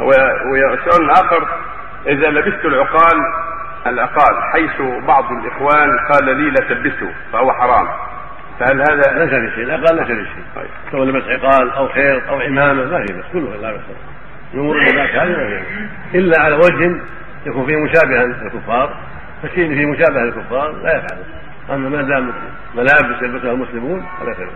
وسؤال اخر إذا لبست العقال العقال حيث بعض الإخوان قال لي لا تلبسه فهو حرام. فهل هذا ليس في شيء؟ العقال ليس في شيء. طيب. سواء لبس عقال أو خيط أو عمامه ما في بس كله لا بس الأمور هذه ما في إلا على وجه يكون فيه مشابها للكفار فشيء فيه مشابهة للكفار لا يفعله أما ما دام ملابس يلبسها المسلمون فلا خير